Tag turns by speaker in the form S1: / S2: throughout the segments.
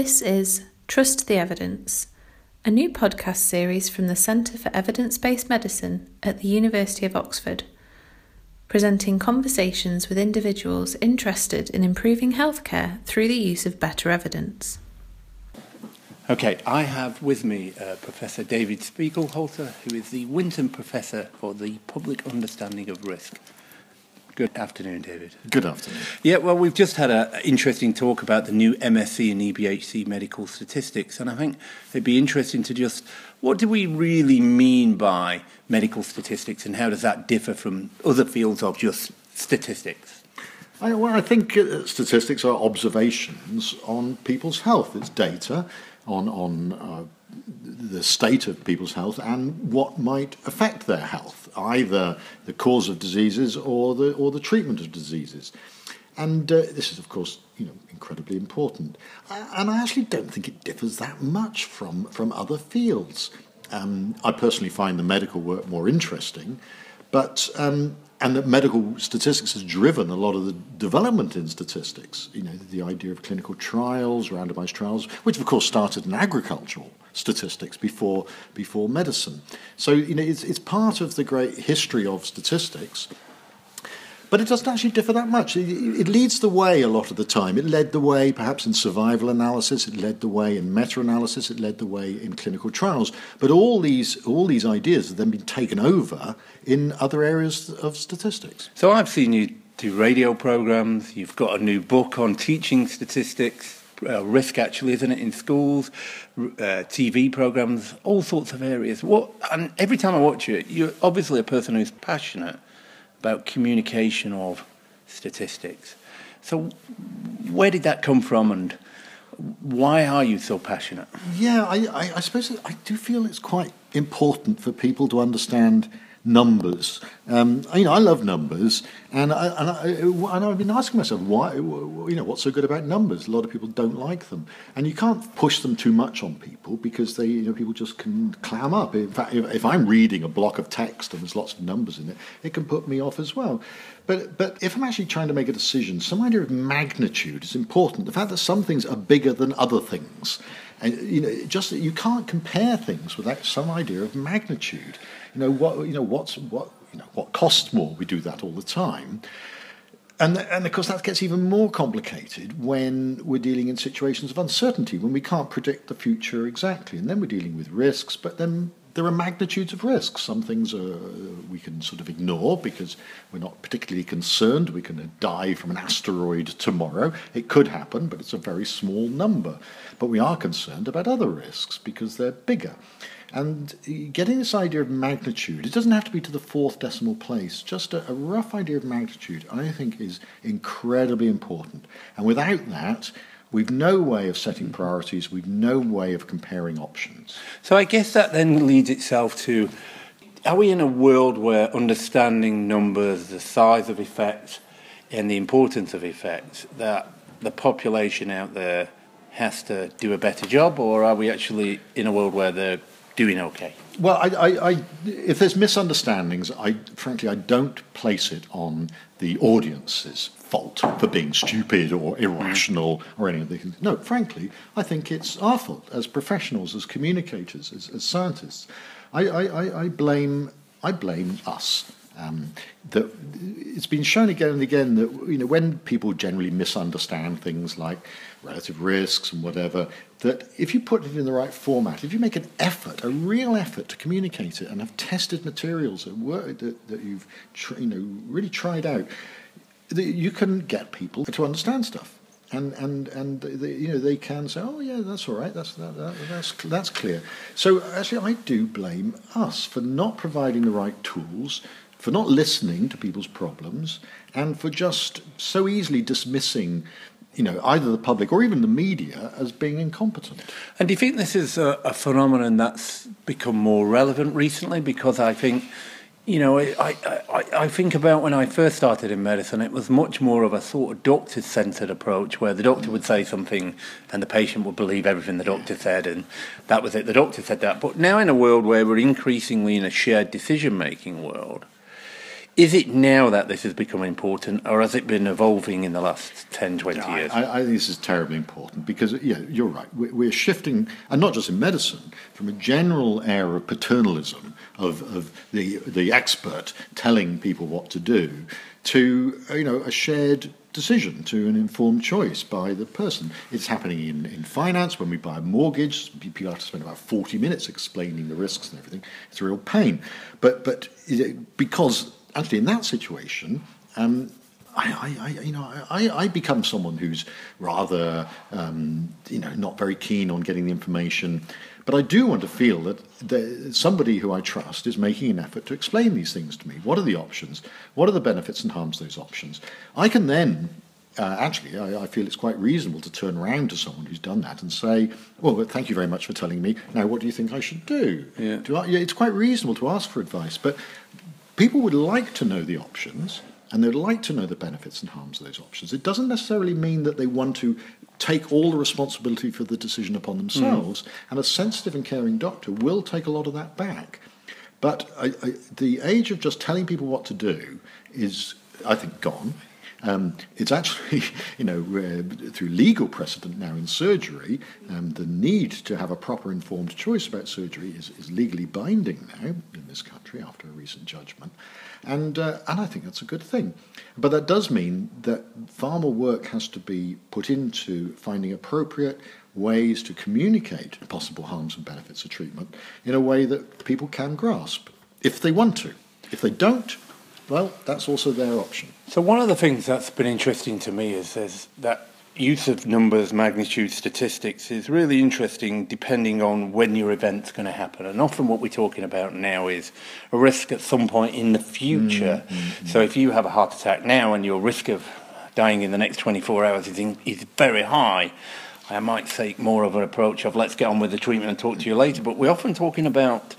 S1: This is Trust the Evidence, a new podcast series from the Centre for Evidence Based Medicine at the University of Oxford, presenting conversations with individuals interested in improving healthcare through the use of better evidence.
S2: Okay, I have with me uh, Professor David Spiegelhalter, who is the Winton Professor for the Public Understanding of Risk. Good afternoon, David.
S3: Good afternoon.
S2: Yeah, well, we've just had an interesting talk about the new MSc and EBHC medical statistics, and I think it'd be interesting to just what do we really mean by medical statistics, and how does that differ from other fields of just statistics?
S3: I, well, I think uh, statistics are observations on people's health. It's data on on uh, the state of people's health and what might affect their health, either the cause of diseases or the or the treatment of diseases. And uh, this is, of course, you know, incredibly important. And I actually don't think it differs that much from from other fields. Um, I personally find the medical work more interesting, but um, and that medical statistics has driven a lot of the development in statistics. You know, the idea of clinical trials, randomized trials, which of course started in agricultural statistics before before medicine. So you know, it's it's part of the great history of statistics. But it doesn't actually differ that much. It, it, leads the way a lot of the time. It led the way perhaps in survival analysis, it led the way in meta analysis, it led the way in clinical trials. But all these, all these ideas have then been taken over in other areas of statistics.
S2: So I've seen you do radio programs, you've got a new book on teaching statistics. Uh, risk actually isn't it in schools uh, tv programs all sorts of areas what and every time i watch it you're obviously a person who's passionate about communication of statistics. So, where did that come from, and why are you so passionate?
S3: Yeah, I, I, I suppose I do feel it's quite important for people to understand numbers. Um, you know, I love numbers, and I, and, I, and I've been asking myself why. You know, what's so good about numbers? A lot of people don't like them, and you can't push them too much on people because they, you know, people just can clam up. In fact, if, if I'm reading a block of text and there's lots of numbers in it, it can put me off as well. But but if I'm actually trying to make a decision, some idea of magnitude is important. The fact that some things are bigger than other things. And you know, just you can't compare things without some idea of magnitude. You know what? You know what's what? You know what costs more? We do that all the time. And, and of course, that gets even more complicated when we're dealing in situations of uncertainty, when we can't predict the future exactly. And then we're dealing with risks, but then there are magnitudes of risks. Some things are, we can sort of ignore because we're not particularly concerned. We can die from an asteroid tomorrow. It could happen, but it's a very small number. But we are concerned about other risks because they're bigger. And getting this idea of magnitude, it doesn't have to be to the fourth decimal place, just a, a, rough idea of magnitude, I think is incredibly important. And without that, we've no way of setting priorities, we've no way of comparing options.
S2: So I guess that then leads itself to are we in a world where understanding numbers, the size of effects, and the importance of effects, that the population out there has to do a better job, or are we actually in a world where they're doing okay?
S3: Well, I, I, I, if there's misunderstandings, I frankly I don't place it on the audience's fault for being stupid or irrational or any of anything. No, frankly, I think it's our fault as professionals, as communicators, as, as scientists. I, I, I blame I blame us. Um, that it's been shown again and again that you know when people generally misunderstand things like relative risks and whatever, that if you put it in the right format, if you make an effort, a real effort to communicate it, and have tested materials that work that, that you've you know really tried out, you can get people to understand stuff. And and and they, you know they can say, oh yeah, that's all right, that's that, that, that's that's clear. So actually, I do blame us for not providing the right tools for not listening to people's problems and for just so easily dismissing you know, either the public or even the media as being incompetent.
S2: And do you think this is a, a phenomenon that's become more relevant recently? Because I think, you know, I, I, I think about when I first started in medicine, it was much more of a sort of doctor centred approach where the doctor would say something and the patient would believe everything the doctor said, and that was it. The doctor said that. But now, in a world where we're increasingly in a shared decision making world, Is it now that this has become important, or has it been evolving in the last 10, 20
S3: I,
S2: years?
S3: I, I think this is terribly important because, yeah, you're right. We're, we're shifting, and not just in medicine, from a general air of paternalism of, of the, the expert telling people what to do to, you know, a shared decision, to an informed choice by the person. It's happening in, in finance when we buy a mortgage. People have to spend about 40 minutes explaining the risks and everything. It's a real pain. But, but because actually in that situation, um, I, I, you know, I, I become someone who's rather, um, you know, not very keen on getting the information. But I do want to feel that the, somebody who I trust is making an effort to explain these things to me. What are the options? What are the benefits and harms of those options? I can then uh, actually, I, I, feel it's quite reasonable to turn around to someone who's done that and say, "Well, but thank you very much for telling me. Now, what do you think I should do?"
S2: Yeah.
S3: do I, yeah, it's quite reasonable to ask for advice, but people would like to know the options and they'd like to know the benefits and harms of those options. It doesn't necessarily mean that they want to take all the responsibility for the decision upon themselves, mm. and a sensitive and caring doctor will take a lot of that back. But I, I, the age of just telling people what to do is, I think, gone. Um, it's actually, you know, uh, through legal precedent now in surgery, um, the need to have a proper informed choice about surgery is, is legally binding now in this country after a recent judgment. And, uh, and I think that's a good thing. But that does mean that far more work has to be put into finding appropriate ways to communicate possible harms and benefits of treatment in a way that people can grasp if they want to. If they don't, well, that's also their option.
S2: So one of the things that's been interesting to me is, is that use of numbers, magnitude, statistics is really interesting depending on when your event's going to happen. And often what we're talking about now is a risk at some point in the future. Mm-hmm. So if you have a heart attack now and your risk of dying in the next 24 hours is, in, is very high, I might take more of an approach of let's get on with the treatment and talk to you later. But we're often talking about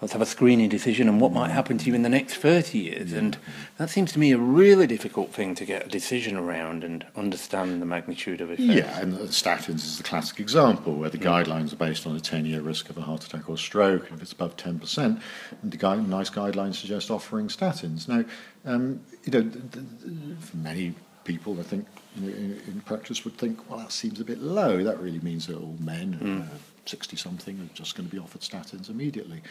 S2: let's have a screening decision and what might happen to you in the next 30 years. And that seems to me a really difficult thing to get a decision around and understand the magnitude of it.
S3: Yeah, and statins is the classic example where the yeah. guidelines are based on a 10 year risk of a heart attack or stroke. And if it's above 10%, the guide, nice guidelines suggest offering statins. Now, um, you know, for many people, I think, in, in, practice would think, well, that seems a bit low. That really means that all men, mm. 60 something, are just going to be offered statins immediately.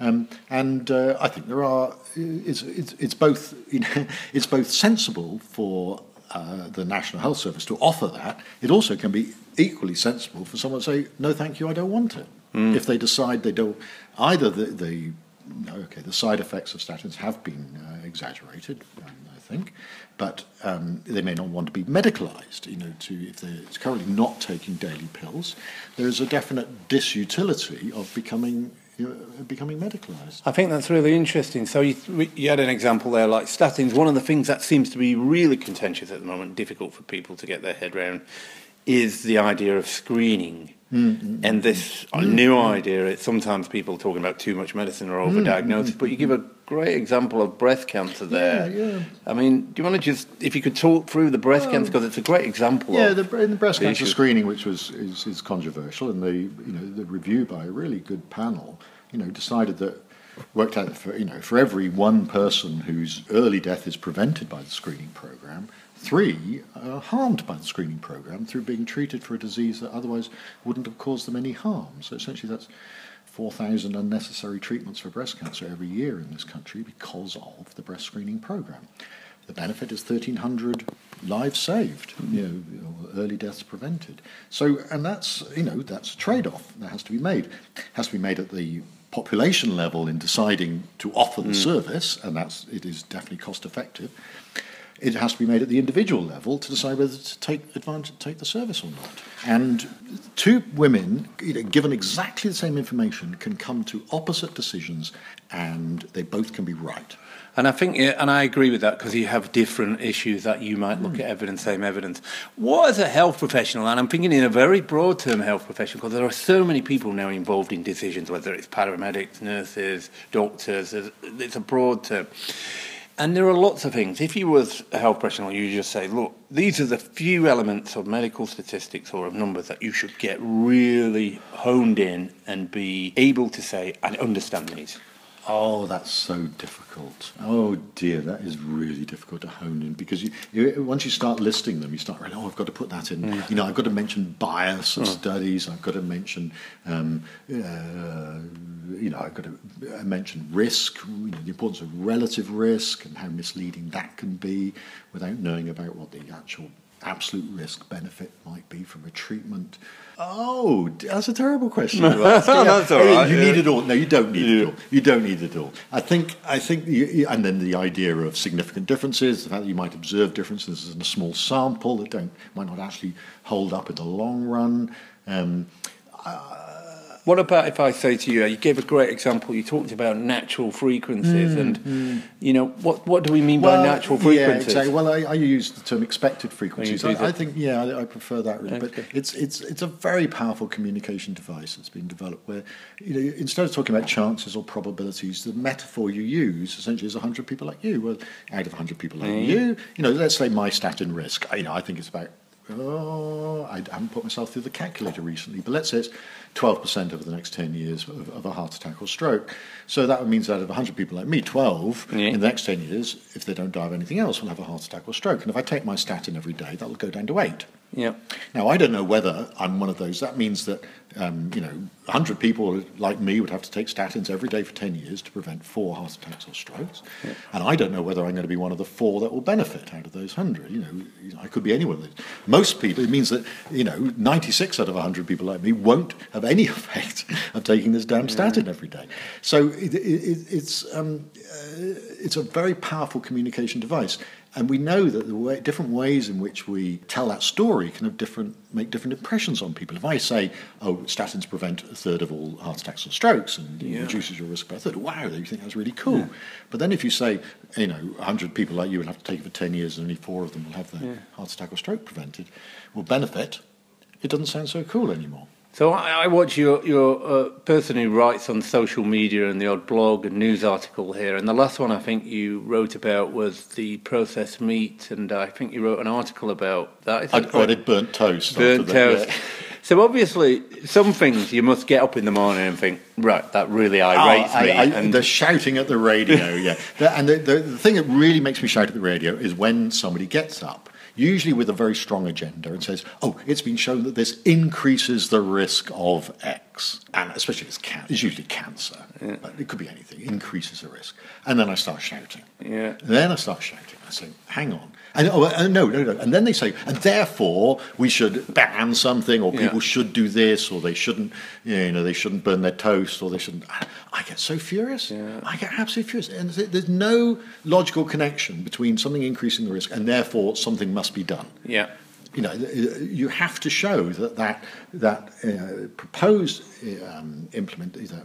S3: Um, and uh, I think there are it's, it's, it's both you know, it's both sensible for uh, the National Health Service to offer that. It also can be equally sensible for someone to say no, thank you, I don't want it. Mm. If they decide they don't, either the, the okay the side effects of statins have been uh, exaggerated, um, I think, but um, they may not want to be medicalised. You know, to if they're currently not taking daily pills, there is a definite disutility of becoming becoming medicalised.
S2: I think that's really interesting. So you, you had an example there, like statins. One of the things that seems to be really contentious at the moment, difficult for people to get their head around, is the idea of screening. Mm-hmm. And this mm-hmm. new idea, it's sometimes people talking about too much medicine or overdiagnosis, mm-hmm. but you give a great example of breast cancer there.
S3: Yeah, yeah. I
S2: mean, do you want to just, if you could talk through the breast well, cancer, because it's a great example
S3: yeah, the, the breast the cancer issue. screening, which was is, is controversial, and the, you know, the review by a really good panel, you know, decided that worked out for you know for every one person whose early death is prevented by the screening program, three are harmed by the screening program through being treated for a disease that otherwise wouldn't have caused them any harm. So essentially, that's 4,000 unnecessary treatments for breast cancer every year in this country because of the breast screening program. The benefit is 1,300 lives saved, you know, early deaths prevented. So, and that's, you know, that's a trade-off that has to be made. It has to be made at the population level in deciding to offer the mm. service, and that's it is definitely cost effective. It has to be made at the individual level to decide whether to take advantage, take the service or not. And two women, you know, given exactly the same information, can come to opposite decisions, and they both can be right.
S2: And I think, and I agree with that because you have different issues that you might look mm. at evidence, same evidence. What is a health professional, and I'm thinking in a very broad term health professional, because there are so many people now involved in decisions, whether it's paramedics, nurses, doctors, it's a broad term. And there are lots of things. If you was a health professional, you just say, look, these are the few elements of medical statistics or of numbers that you should get really honed in and be able to say, I understand these.
S3: Oh, that's so difficult. Oh dear, that is really difficult to hone in because you, you, once you start listing them, you start going, oh, I've got to put that in. Mm. You know, I've got to mention bias of mm. studies. I've got to mention, um, uh, you know, I've got to uh, mention risk, you know, the importance of relative risk and how misleading that can be without knowing about what the actual absolute risk benefit might be from a treatment. Oh, that's a terrible question. that's all right. You yeah. need it all. No, you don't need yeah. it all. You don't need it all. I think. I think. You, and then the idea of significant differences, the fact that you might observe differences in a small sample that don't might not actually hold up in the long run. Um, uh,
S2: what about if I say to you, you gave a great example, you talked about natural frequencies, mm, and, mm. you know, what, what do we mean well, by natural frequencies?
S3: Yeah, exactly. Well, I, I use the term expected frequencies. I, I, think, yeah, I, I prefer that really. Okay. But it's, it's, it's a very powerful communication device that's been developed where, you know, instead of talking about chances or probabilities, the metaphor you use essentially is 100 people like you. Well, out of 100 people like mm. you, you know, let's say my statin risk, you know, I think it's about oh, I haven't put myself through the calculator recently, but let's say it's 12% over the next 10 years of, of, a heart attack or stroke. So that means out of 100 people like me, 12 yeah. in the next 10 years, if they don't die of anything else, will have a heart attack or stroke. And if I take my statin every day, that'll go down to 8.
S2: Yeah.
S3: Now, I don't know whether I'm one of those. That means that, um, you know, 100 people like me would have to take statins every day for 10 years to prevent four heart attacks or strokes. Yeah. And I don't know whether I'm going to be one of the four that will benefit out of those 100. You know, I could be any one of those. Most people, it means that, you know, 96 out of 100 people like me won't have any effect of taking this damn statin every day. So it, it, it's, um, uh, it's a very powerful communication device. And we know that the way, different ways in which we tell that story can have different, make different impressions on people. If I say, oh, statins prevent a third of all heart attacks or strokes and yeah. reduces your risk by a third, wow, you think that's really cool. Yeah. But then if you say, you know, 100 people like you will have to take it for 10 years and only four of them will have their yeah. heart attack or stroke prevented, will benefit, it doesn't sound so cool anymore.
S2: So I, I watch your your uh, person who writes on social media and the odd blog and news article here, and the last one I think you wrote about was the processed meat, and I think you wrote an article about that.
S3: I, I did burnt toast.
S2: Burnt toast. yeah. So obviously, some things you must get up in the morning and think, right, that really irates oh, me. I,
S3: and the shouting at the radio, yeah. and the, the, the thing that really makes me shout at the radio is when somebody gets up usually with a very strong agenda, and says, oh, it's been shown that this increases the risk of X. And especially it's, can- it's usually cancer, yeah. but it could be anything, increases the risk. And then I start shouting.
S2: Yeah.
S3: Then I start shouting. I say, hang on. And, oh, uh, no, no, no. And then they say, and therefore we should ban something, or people yeah. should do this, or they shouldn't, you know, they shouldn't burn their toast, or they shouldn't. I get so furious. Yeah. I get absolutely furious. And there's no logical connection between something increasing the risk and therefore something must be done.
S2: Yeah.
S3: You know, you have to show that that, that uh, proposed um, implement uh,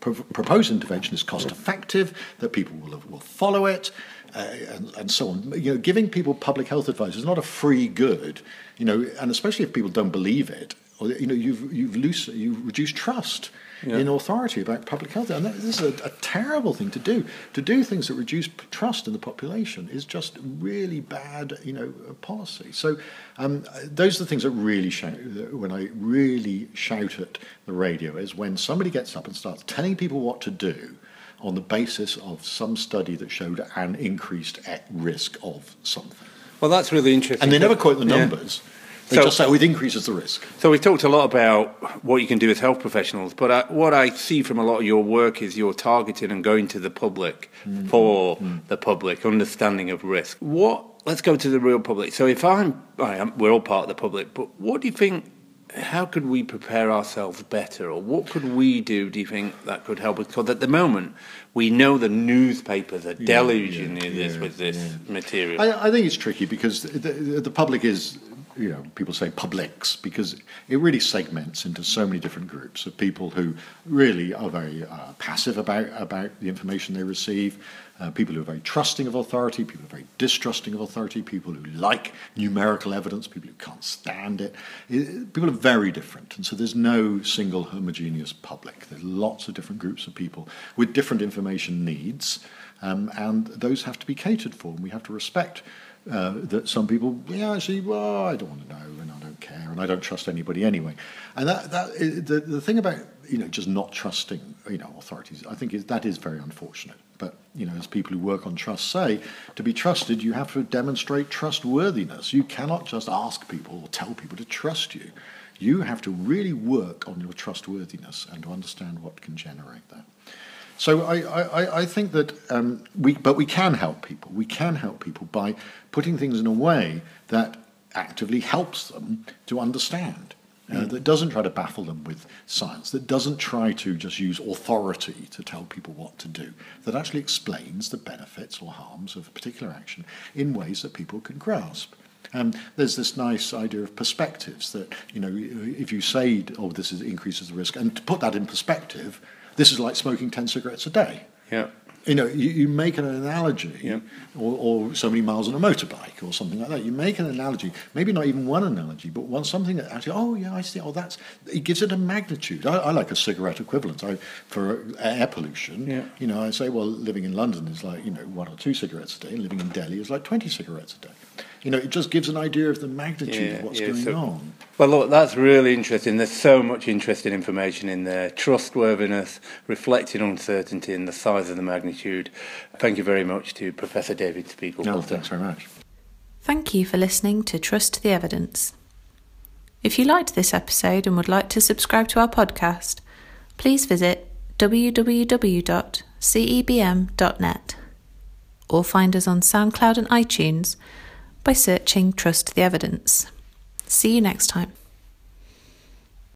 S3: proposed intervention is cost effective, that people will will follow it, uh, and, and, so on. You know, giving people public health advice is not a free good. You know, and especially if people don't believe it, or you know, you've you've loose, you've reduced trust yeah. in authority about public health. And this is a, a, terrible thing to do. To do things that reduce trust in the population is just really bad, you know, policy. So um, those are the things that really shout, when I really shout at the radio, is when somebody gets up and starts telling people what to do on the basis of some study that showed an increased risk of something.
S2: Well, that's really interesting.
S3: And they never quote the numbers. Yeah. They so, just say, oh, it increases the risk.
S2: So we've talked a lot about what you can do as health professionals, but I, what I see from a lot of your work is you're targeting and going to the public mm-hmm. for mm-hmm. the public, understanding of risk. What? Let's go to the real public. So if I'm, I am, we're all part of the public, but what do you think? How could we prepare ourselves better, or what could we do? Do you think that could help? Because at the moment, we know the newspapers are deluging yeah, yeah, this yeah, with this material.
S3: I, I, think it's tricky because the, the public is you know, people say publics because it really segments into so many different groups of people who really are very uh, passive about about the information they receive, uh, people who are very trusting of authority, people who are very distrusting of authority, people who like numerical evidence, people who can't stand it. it people are very different, and so there's no single homogeneous public. There's lots of different groups of people with different information needs, um, and those have to be catered for, and we have to respect uh, that some people, yeah, actually, well, I don't want to know, and I don't care, and I don't trust anybody anyway. And that that the the thing about you know just not trusting you know authorities, I think is, that is very unfortunate. But you know, as people who work on trust say, to be trusted, you have to demonstrate trustworthiness. You cannot just ask people or tell people to trust you. You have to really work on your trustworthiness and to understand what can generate that. So I, I, I think that um, we, but we can help people. We can help people by putting things in a way that actively helps them to understand. Uh, that doesn't try to baffle them with science, that doesn't try to just use authority to tell people what to do, that actually explains the benefits or harms of a particular action in ways that people can grasp. Um, there's this nice idea of perspectives that, you know, if you say, oh, this is, increases the risk, and to put that in perspective, this is like smoking 10 cigarettes a day.
S2: Yeah.
S3: You know, you, you make an analogy,
S2: Yeah.
S3: or, or so many miles on a motorbike, or something like that. You make an analogy, maybe not even one analogy, but one something that actually, oh yeah, I see. Oh, that's it gives it a magnitude. I, I like a cigarette equivalent. I, for air pollution,
S2: Yeah.
S3: you know, I say, well, living in London is like you know one or two cigarettes a day, and living in Delhi is like twenty cigarettes a day. You know, it just gives an idea of the magnitude of what's
S2: yeah,
S3: going
S2: so-
S3: on.
S2: Well, look, that's really interesting. There's so much interesting information in there. Trustworthiness, reflecting uncertainty, and the size of the magnitude. Thank you very much to Professor David Spiegel.
S3: No, thanks very much.
S1: Thank you for listening to Trust the Evidence. If you liked this episode and would like to subscribe to our podcast, please visit www.cebm.net or find us on SoundCloud and iTunes by searching Trust the Evidence. See you next time.